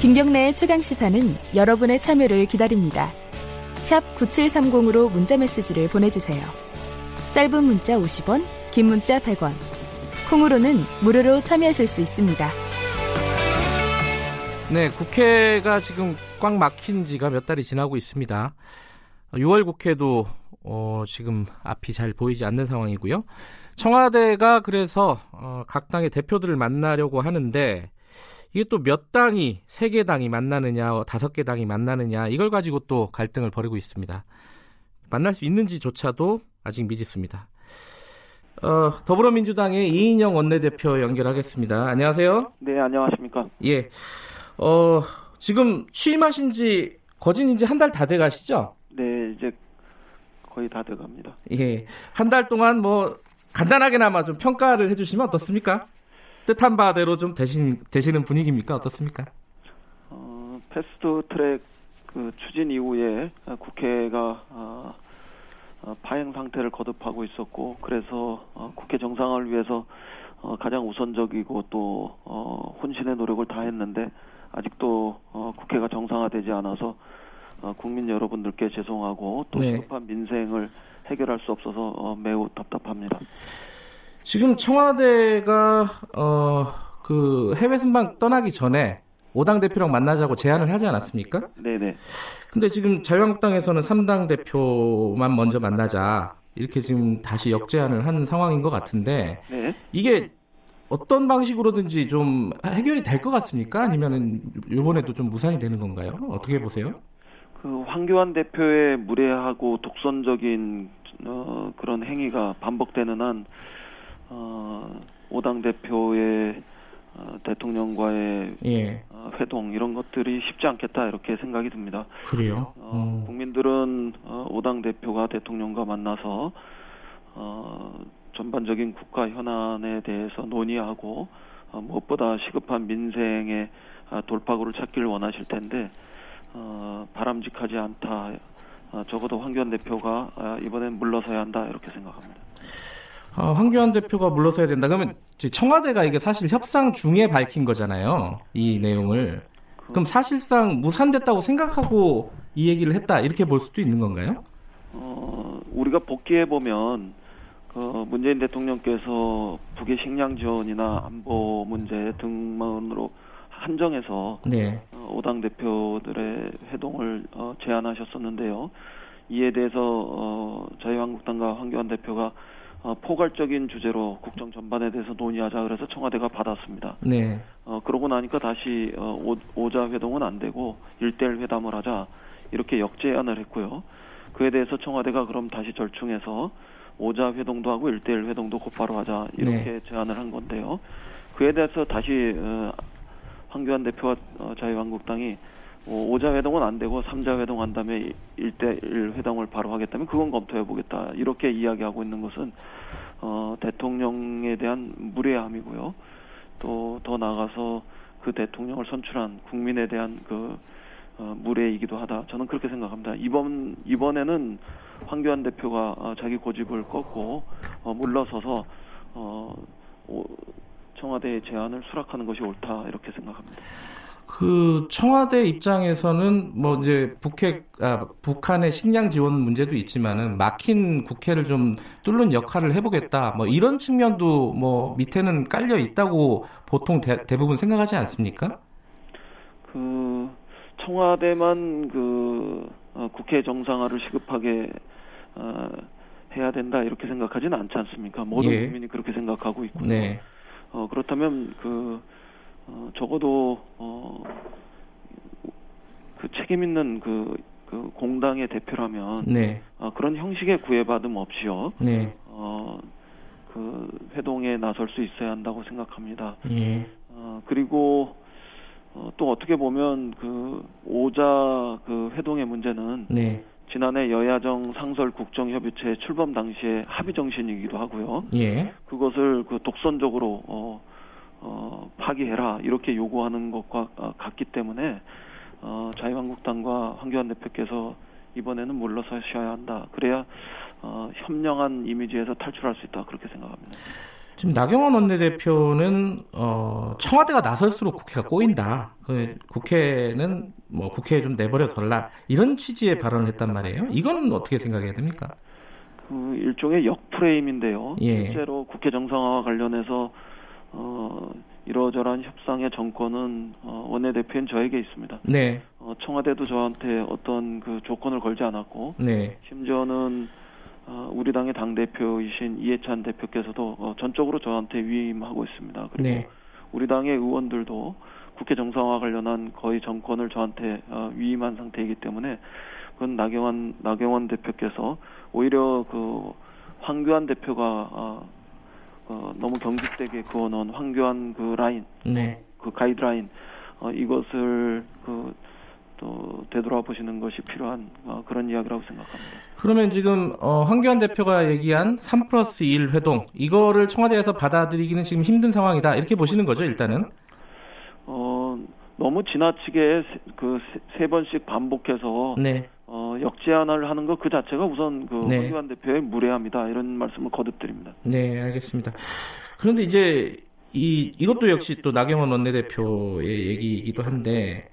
김경래의 최강 시사는 여러분의 참여를 기다립니다. 샵 9730으로 문자 메시지를 보내주세요. 짧은 문자 50원, 긴 문자 100원. 콩으로는 무료로 참여하실 수 있습니다. 네, 국회가 지금 꽉 막힌 지가 몇 달이 지나고 있습니다. 6월 국회도 어, 지금 앞이 잘 보이지 않는 상황이고요. 청와대가 그래서 어, 각 당의 대표들을 만나려고 하는데 이게 또 몇 당이 세 개 당이 만나느냐 다섯 개 당이 만나느냐 이걸 가지고 또 갈등을 벌이고 있습니다. 만날 수 있는지조차도 아직 미지수입니다. 어, 더불어민주당의 이인영 원내대표 연결하겠습니다. 안녕하세요. 네, 안녕하십니까. 예. 어, 지금 취임하신 지 거진 이제 한달 다 돼 가시죠? 네, 이제 거의 다 돼 갑니다. 예. 한 달 동안 뭐 간단하게나마 좀 평가를 해 주시면 어떻습니까? 뜻한 바대로 좀 되신, 되시는 분위기입니까? 어떻습니까? 어, 패스트 트랙 그 추진 이후에 국회가 어, 어, 파행 상태를 거듭하고 있었고 그래서 어, 국회 정상화를 위해서 어, 가장 우선적이고 또 어, 혼신의 노력을 다했는데 아직도 어, 국회가 정상화되지 않아서 어, 국민 여러분들께 죄송하고 또 네. 시급한 민생을 해결할 수 없어서 어, 매우 답답합니다. 지금 청와대가 어, 그 해외 순방 떠나기 전에 오당 대표랑 만나자고 제안을 하지 않았습니까? 네네. 근데 지금 자유한국당에서는 3당 대표만 먼저 만나자 이렇게 지금 다시 역제안을 한 상황인 것 같은데 네. 이게 어떤 방식으로든지 좀 해결이 될 것 같습니까? 아니면은 이번에도 좀 무산이 되는 건가요? 어떻게 보세요? 그 황교안 대표의 무례하고 독선적인 어, 그런 행위가 반복되는 한 어, 오당 대표의 어, 대통령과의 예, 어, 회동 이런 것들이 쉽지 않겠다 이렇게 생각이 듭니다. 그래요. 어, 어, 국민들은 어, 오당 대표가 대통령과 만나서 어, 전반적인 국가 현안에 대해서 논의하고 어, 무엇보다 시급한 민생의 아, 돌파구를 찾기를 원하실 텐데 어, 바람직하지 않다. 어, 적어도 황교안 대표가 아, 이번엔 물러서야 한다 이렇게 생각합니다. 어, 황교안 대표가 물러서야 된다. 그러면 청와대가 이게 사실 협상 중에 밝힌 거잖아요. 이 내용을. 그럼 사실상 무산됐다고 생각하고 이 얘기를 했다 이렇게 볼 수도 있는 건가요? 어, 우리가 복귀해 보면 그 문재인 대통령께서 북의 식량 지원이나 안보 문제 등만으로 한정해서 네, 어, 오당 대표들의 회동을 어, 제안하셨었는데요. 이에 대해서 어, 자유한국당과 황교안 대표가 어, 포괄적인 주제로 국정 전반에 대해서 논의하자 그래서 청와대가 받았습니다. 네, 어, 그러고 나니까 다시 어, 오, 오자 회동은 안 되고 일대일 회담을 하자 이렇게 역제안을 했고요. 그에 대해서 청와대가 그럼 다시 절충해서 오자 회동도 하고 일대일 회동도 곧바로 하자 이렇게 제안을 한 건데요. 그에 대해서 다시 어, 황교안 대표와 어, 자유한국당이 어, 오자 회동은 안 되고 삼자 회동 한 다음에 일대일 회동을 바로 하겠다면 그건 검토해 보겠다 이렇게 이야기하고 있는 것은 어, 대통령에 대한 무례함이고요. 또 더 나아가서 그 대통령을 선출한 국민에 대한 그 어, 무례이기도 하다. 저는 그렇게 생각합니다. 이번 이번에는 황교안 대표가 어, 자기 고집을 꺾고 어, 물러서서 어, 오, 청와대의 제안을 수락하는 것이 옳다 이렇게 생각합니다. 그 청와대 입장에서는 뭐 이제 북핵 아, 북한의 식량 지원 문제도 있지만은 막힌 국회를 좀 뚫는 역할을 해보겠다 뭐 이런 측면도 뭐 밑에는 깔려 있다고 보통 대, 대부분 생각하지 않습니까? 그 청와대만 그 어, 국회 정상화를 시급하게 어, 해야 된다 이렇게 생각하지는 않지 않습니까? 모든 예. 국민이 그렇게 생각하고 있고요. 네, 어, 그렇다면 그 어, 적어도 어, 그 책임 있는 그, 그 공당의 대표라면 네, 어, 그런 형식의 구애받음 없이요. 네, 어, 그 회동에 나설 수 있어야 한다고 생각합니다. 예, 어, 그리고 어, 또 어떻게 보면 그 오자 그 회동의 문제는 네, 지난해 여야정 상설 국정협의체 출범 당시의 합의 정신이기도 하고요. 예, 그것을 그 독선적으로 어, 어, 파기해라 이렇게 요구하는 것과 어, 같기 때문에 어, 자유한국당과 황교안 대표께서 이번에는 물러서셔야 한다. 그래야 어, 현명한 이미지에서 탈출할 수 있다. 그렇게 생각합니다. 지금 나경원 원내대표는 어, 청와대가 나설수록 국회가 꼬인다. 그 국회는 뭐 국회에 좀 내버려 덜라 이런 취지의 발언을 했단 말이에요. 이건 어떻게 생각해야 됩니까? 그 일종의 역프레임인데요. 예. 실제로 국회 정상화와 관련해서 어, 이러저러한 협상의 정권은 어, 원내대표인 저에게 있습니다. 네, 어, 청와대도 저한테 어떤 그 조건을 걸지 않았고 네, 심지어는 어, 우리 당의 당 대표이신 이해찬 대표께서도 어, 전적으로 저한테 위임하고 있습니다. 그리고 네, 우리 당의 의원들도 국회 정상화 관련한 거의 정권을 저한테 어, 위임한 상태이기 때문에 그건 나경원 나경원 대표께서 오히려 그 황교안 대표가 어, 어, 너무 경직되게 그어놓은 황교안 그 라인 네. 그 가이드라인 어, 이것을 그 또 되돌아보시는 것이 필요한 어, 그런 이야기라고 생각합니다. 그러면 지금 어, 황교안 대표가 얘기한 3 플러스 1 회동 이거를 청와대에서 받아들이기는 지금 힘든 상황이다 이렇게 보시는 거죠 일단은 어, 너무 지나치게 그세 번씩 반복해서 네 어, 역제안을 하는 것 그 자체가 우선 그 네. 황교안 대표의 무례합니다. 이런 말씀을 거듭드립니다. 네, 알겠습니다. 그런데 이제 이 이것도 역시 또 나경원 원내대표의 얘기이기도 한데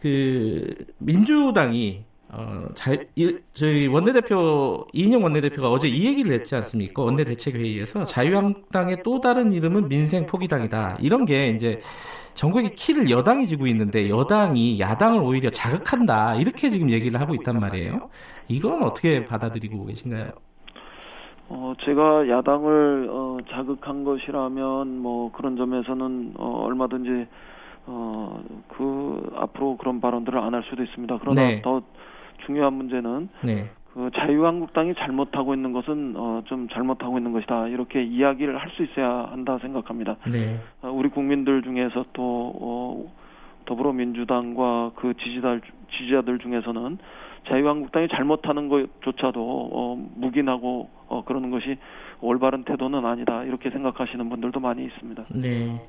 그 민주당이 어, 자, 이, 저희 원내대표 이인영 원내대표가 어제 이 얘기를 했지 않습니까? 원내대책회의에서 자유한국당의 또 다른 이름은 민생 포기당이다. 이런 게 이제 전국의 키를 여당이 지고 있는데 여당이 야당을 오히려 자극한다. 이렇게 지금 얘기를 하고 있단 말이에요. 이건 어떻게 받아들이고 계신가요? 어, 제가 야당을 어, 자극한 것이라면 뭐 그런 점에서는 어, 얼마든지 어, 그 앞으로 그런 발언들을 안 할 수도 있습니다. 그러나 네. 더 중요한 문제는 네, 그 자유한국당이 잘못하고 있는 것은 어, 좀 잘못하고 있는 것이다. 이렇게 이야기를 할 수 있어야 한다 생각합니다. 네, 어, 우리 국민들 중에서 또 어, 더불어민주당과 그 지지자들, 지지자들 중에서는 자유한국당이 잘못하는 것조차도 어, 묵인하고 어, 그러는 것이 올바른 태도는 아니다 이렇게 생각하시는 분들도 많이 있습니다. 네.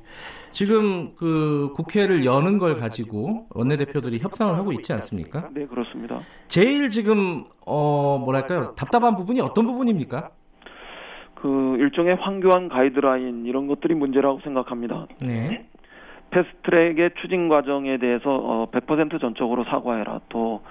지금 그 국회를 여는 걸 가지고 원내대표들이 협상을 하고 있지 않습니까? 네 그렇습니다. 제일 지금 어 뭐랄까요 답답한 부분이 어떤 부분입니까? 그 일종의 황교안 가이드라인 이런 것들이 문제라고 생각합니다. 네, 패스트트랙의 추진 과정에 대해서 어, 100% 전적으로 사과해라. 또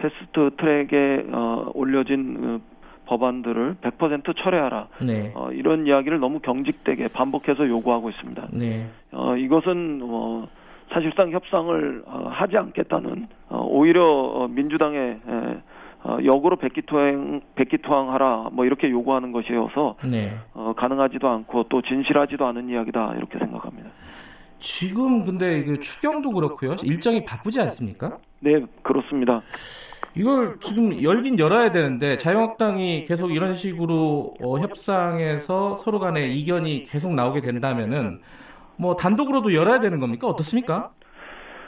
패스트 트랙에 어, 올려진 어, 법안들을 100% 철회하라. 네, 어, 이런 이야기를 너무 경직되게 반복해서 요구하고 있습니다. 네, 어, 이것은 어, 사실상 협상을 어, 하지 않겠다는 어, 오히려 어, 민주당의 에, 어, 역으로 백기투항 백기투항하라 뭐 이렇게 요구하는 것이어서 네. 어, 가능하지도 않고 또 진실하지도 않은 이야기다 이렇게 생각합니다. 지금 근데 그 추경도 그렇고요 일정이 바쁘지 않습니까? 네 그렇습니다. 이걸 지금 열긴 열어야 되는데 자유한국당이 계속 이런 식으로 어, 협상에서 서로 간에 이견이 계속 나오게 된다면은 뭐 단독으로도 열어야 되는 겁니까? 어떻습니까?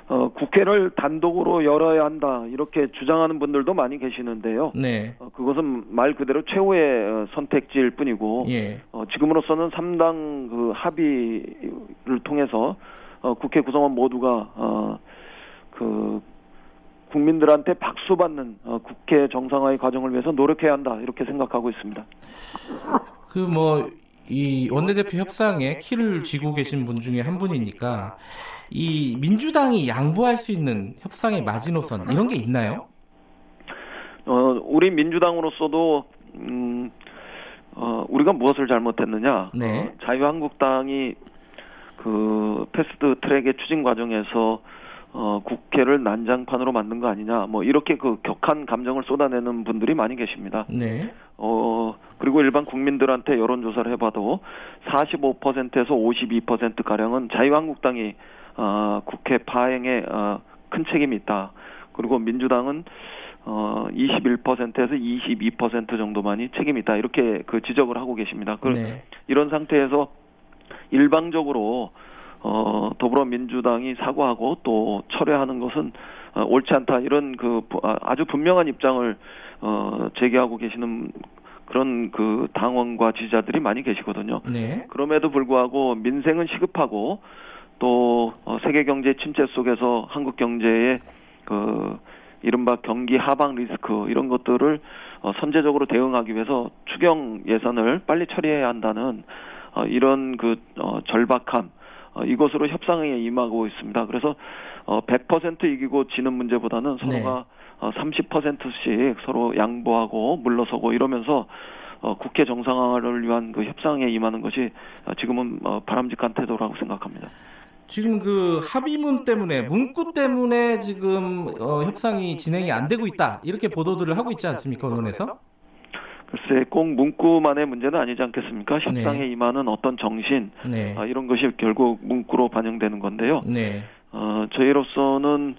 어, 국회를 단독으로 열어야 한다 이렇게 주장하는 분들도 많이 계시는데요. 네, 어, 그것은 말 그대로 최후의 어, 선택지일 뿐이고 예, 어, 지금으로서는 3당 그 합의를 통해서 어, 국회 구성원 모두가 어, 그 국민들한테 박수 받는 어, 국회 정상화의 과정을 위해서 노력해야 한다 이렇게 생각하고 있습니다. 그 뭐 이 원내대표 협상에 키를 쥐고 계신 분 중에 한 분이니까 이 민주당이 양보할 수 있는 협상의 마지노선 이런 게 있나요? 어, 우리 민주당으로서도 음, 어, 우리가 무엇을 잘못했느냐? 네. 어, 자유한국당이 그 패스트 트랙의 추진 과정에서 어, 국회를 난장판으로 만든 거 아니냐? 뭐 이렇게 그 격한 감정을 쏟아내는 분들이 많이 계십니다. 네, 어, 그리고 일반 국민들한테 여론조사를 해봐도 45%에서 52% 가량은 자유한국당이 어, 국회 파행에 어, 큰 책임이 있다. 그리고 민주당은 어, 21%에서 22% 정도만이 책임이 있다. 이렇게 그 지적을 하고 계십니다. 그, 네, 이런 상태에서 일방적으로 어, 더불어민주당이 사과하고 또 철회하는 것은 어, 옳지 않다 이런 그 부- 아, 아주 분명한 입장을 어, 제기하고 계시는 그런 그 당원과 지지자들이 많이 계시거든요. 네, 그럼에도 불구하고 민생은 시급하고 또 어, 세계 경제 침체 속에서 한국 경제의 그 이른바 경기 하방 리스크 이런 것들을 어, 선제적으로 대응하기 위해서 추경 예산을 빨리 처리해야 한다는 어, 이런 그 어, 절박함 어, 이것으로 협상에 임하고 있습니다. 그래서 어, 100% 이기고 지는 문제보다는 서로가 어, 30%씩 서로 양보하고 물러서고 이러면서 어, 국회 정상화를 위한 그 협상에 임하는 것이 어, 지금은 어, 바람직한 태도라고 생각합니다. 지금 그 합의문 때문에 문구 때문에 지금 어, 협상이 진행이 안 되고 있다 이렇게 보도들을 하고 있지 않습니까 언론에서? 글쎄 꼭 문구만의 문제는 아니지 않겠습니까? 협상에 네. 임하는 어떤 정신 네. 아, 이런 것이 결국 문구로 반영되는 건데요. 네. 어, 저희로서는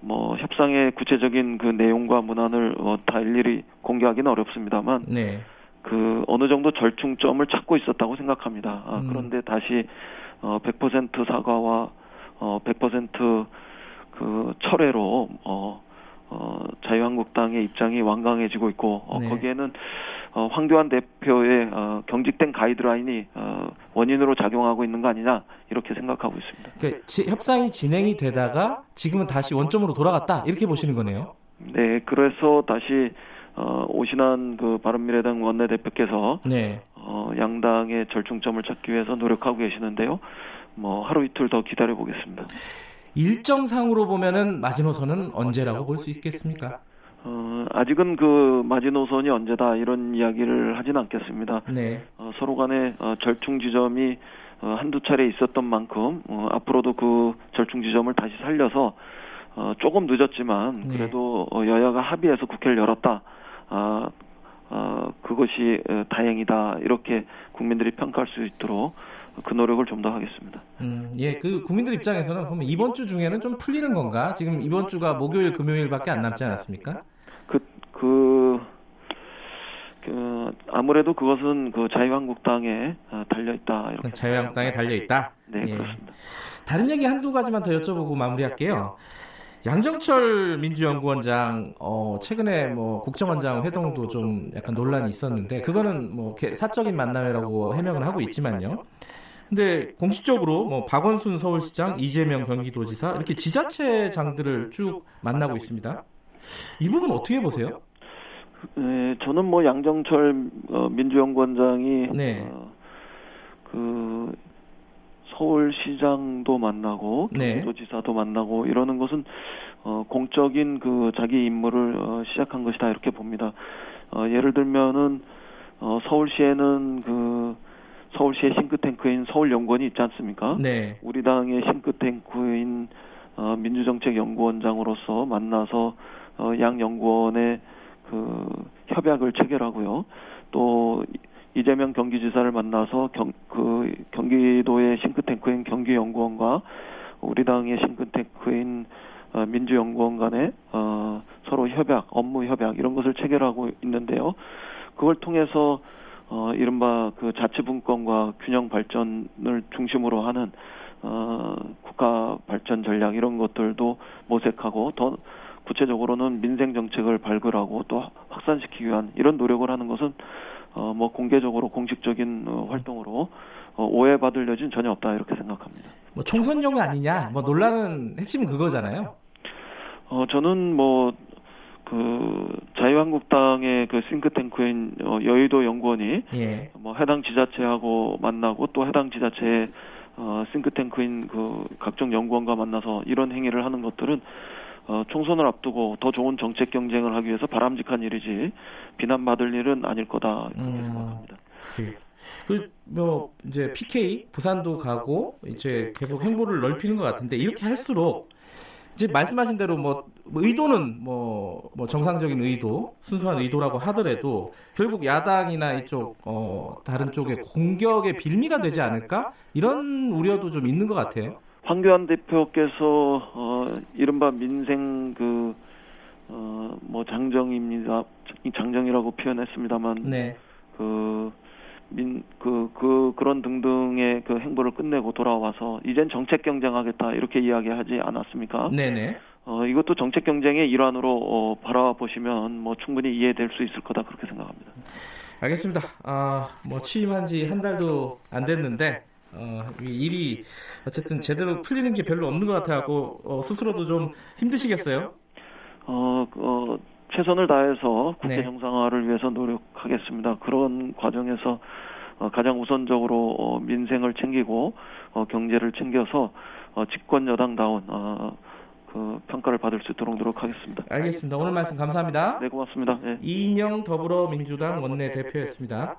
뭐 협상의 구체적인 그 내용과 문안을 어, 다 일일이 공개하기는 어렵습니다만 네. 그 어느 정도 절충점을 찾고 있었다고 생각합니다. 아, 음. 그런데 다시 어, 100% 사과와 어, 100%그 철회로 어, 어, 자유한국당의 입장이 완강해지고 있고 어, 네. 거기에는 어, 황교안 대표의 어, 경직된 가이드라인이 어, 원인으로 작용하고 있는 거 아니냐 이렇게 생각하고 있습니다. 그러니까 지- 협상이 진행이 되다가 지금은 다시 원점으로 돌아갔다 이렇게 보시는 거네요. 네, 그래서 다시 어, 오신한 그 바른미래당 원내대표께서 네. 어, 양당의 절충점을 찾기 위해서 노력하고 계시는데요. 뭐 하루 이틀 더 기다려 보겠습니다. 일정상으로 보면은 마지노선은 언제라고 볼 수 있겠습니까? 어, 아직은 그 마지노선이 언제다 이런 이야기를 하진 않겠습니다. 네. 어, 서로 간에 어, 절충 지점이 어, 한두 차례 있었던 만큼 어, 앞으로도 그 절충 지점을 다시 살려서 어, 조금 늦었지만 네. 그래도 어, 여야가 합의해서 국회를 열었다. 아, 어, 그것이 어, 다행이다. 이렇게 국민들이 평가할 수 있도록 그 노력을 좀 더 하겠습니다. 음, 예, 그 국민들 입장에서는 그러면 이번 주 중에는 좀 풀리는 건가? 지금 이번 주가 목요일, 금요일밖에 안 남지 않았습니까? 그, 그, 그 아무래도 그것은 그 자유한국당에 어, 달려 있다. 이렇게 자유한국당에 달려 있다. 네, 예. 그렇습니다. 다른 얘기 한두 가지만 더 여쭤보고 마무리할게요. 양정철 민주연구원장 어, 최근에 뭐 국정원장 회동도 좀 약간 논란이 있었는데 그거는 뭐 사적인 만남이라고 해명을 하고 있지만요. 근데 공식적으로 뭐 박원순 서울시장, 이재명 경기도지사 이렇게 지자체장들을 쭉 만나고 있습니다. 이 부분 어떻게 보세요? 네, 저는 뭐 양정철 어, 민주연구원장이 네. 어, 그 서울시장도 만나고 네. 경기도지사도 만나고 이러는 것은 어, 공적인 그 자기 임무를 어, 시작한 것이다 이렇게 봅니다. 어, 예를 들면은 어, 서울시에는 그 서울시의 싱크탱크인 서울연구원이 있지 않습니까? 네. 우리 당의 싱크탱크인 어, 민주정책연구원장으로서 만나서 어, 양 연구원의 그 협약을 체결하고요. 또 이재명 경기지사를 만나서 경, 그 경기도의 싱크탱크인 경기연구원과 우리 당의 싱크탱크인 어, 민주연구원 간에 어, 서로 협약, 업무 협약 이런 것을 체결하고 있는데요. 그걸 통해서 어, 이른바 그 자치분권과 균형 발전을 중심으로 하는 어, 국가 발전 전략 이런 것들도 모색하고 더 구체적으로는 민생 정책을 발굴하고 또 확산시키기 위한 이런 노력을 하는 것은 어, 뭐 공개적으로 공식적인 어, 활동으로 어, 오해받을 여지는 전혀 없다 이렇게 생각합니다. 뭐 총선용 아니냐? 뭐 논란은 핵심은 그거잖아요. 어, 저는 뭐, 그, 자유한국당의 그 싱크탱크인 어, 여의도 연구원이 예. 뭐 해당 지자체하고 만나고 또 해당 지자체의 어, 싱크탱크인 그 각종 연구원과 만나서 이런 행위를 하는 것들은 어, 총선을 앞두고 더 좋은 정책 경쟁을 하기 위해서 바람직한 일이지 비난받을 일은 아닐 거다 이렇게 음. 생각합니다. 그, 뭐, 이제 PK, 부산도 가고, 이제 계속 행보를 넓히는 것 같은데, 이렇게 할수록, 이제 말씀하신 대로 뭐, 의도는 뭐, 뭐 정상적인 의도, 순수한 의도라고 하더라도, 결국 야당이나 이쪽, 어, 다른 쪽의 공격의 빌미가 되지 않을까? 이런 우려도 좀 있는 것 같아요. 황교안 대표께서 어 이른바 민생 그 어 뭐 장정입니다. 장정이라고 표현했습니다만 네. 그 민, 그, 그, 그런 등등의 그 행보를 끝내고 돌아와서, 이젠 정책 경쟁하겠다, 이렇게 이야기하지 않았습니까? 네네. 어, 이것도 정책 경쟁의 일환으로, 어, 바라보시면, 뭐, 충분히 이해될 수 있을 거다, 그렇게 생각합니다. 알겠습니다. 아, 뭐 취임한 지 한 달도 안 됐는데 어, 이 일이 어쨌든 제대로 풀리는 게 별로 없는 것 같아갖고 어, 스스로도 좀 힘드시겠어요? 어, 어, 최선을 다해서 국회 네. 정상화를 위해서 노력하겠습니다. 그런 과정에서, 어, 가장 우선적으로 어, 민생을 챙기고 어, 경제를 챙겨서 어, 집권 여당다운 어, 그 평가를 받을 수 있도록 노력하겠습니다. 알겠습니다. 오늘 말씀 감사합니다. 네, 고맙습니다. 네. 이인영 더불어민주당 원내 대표였습니다.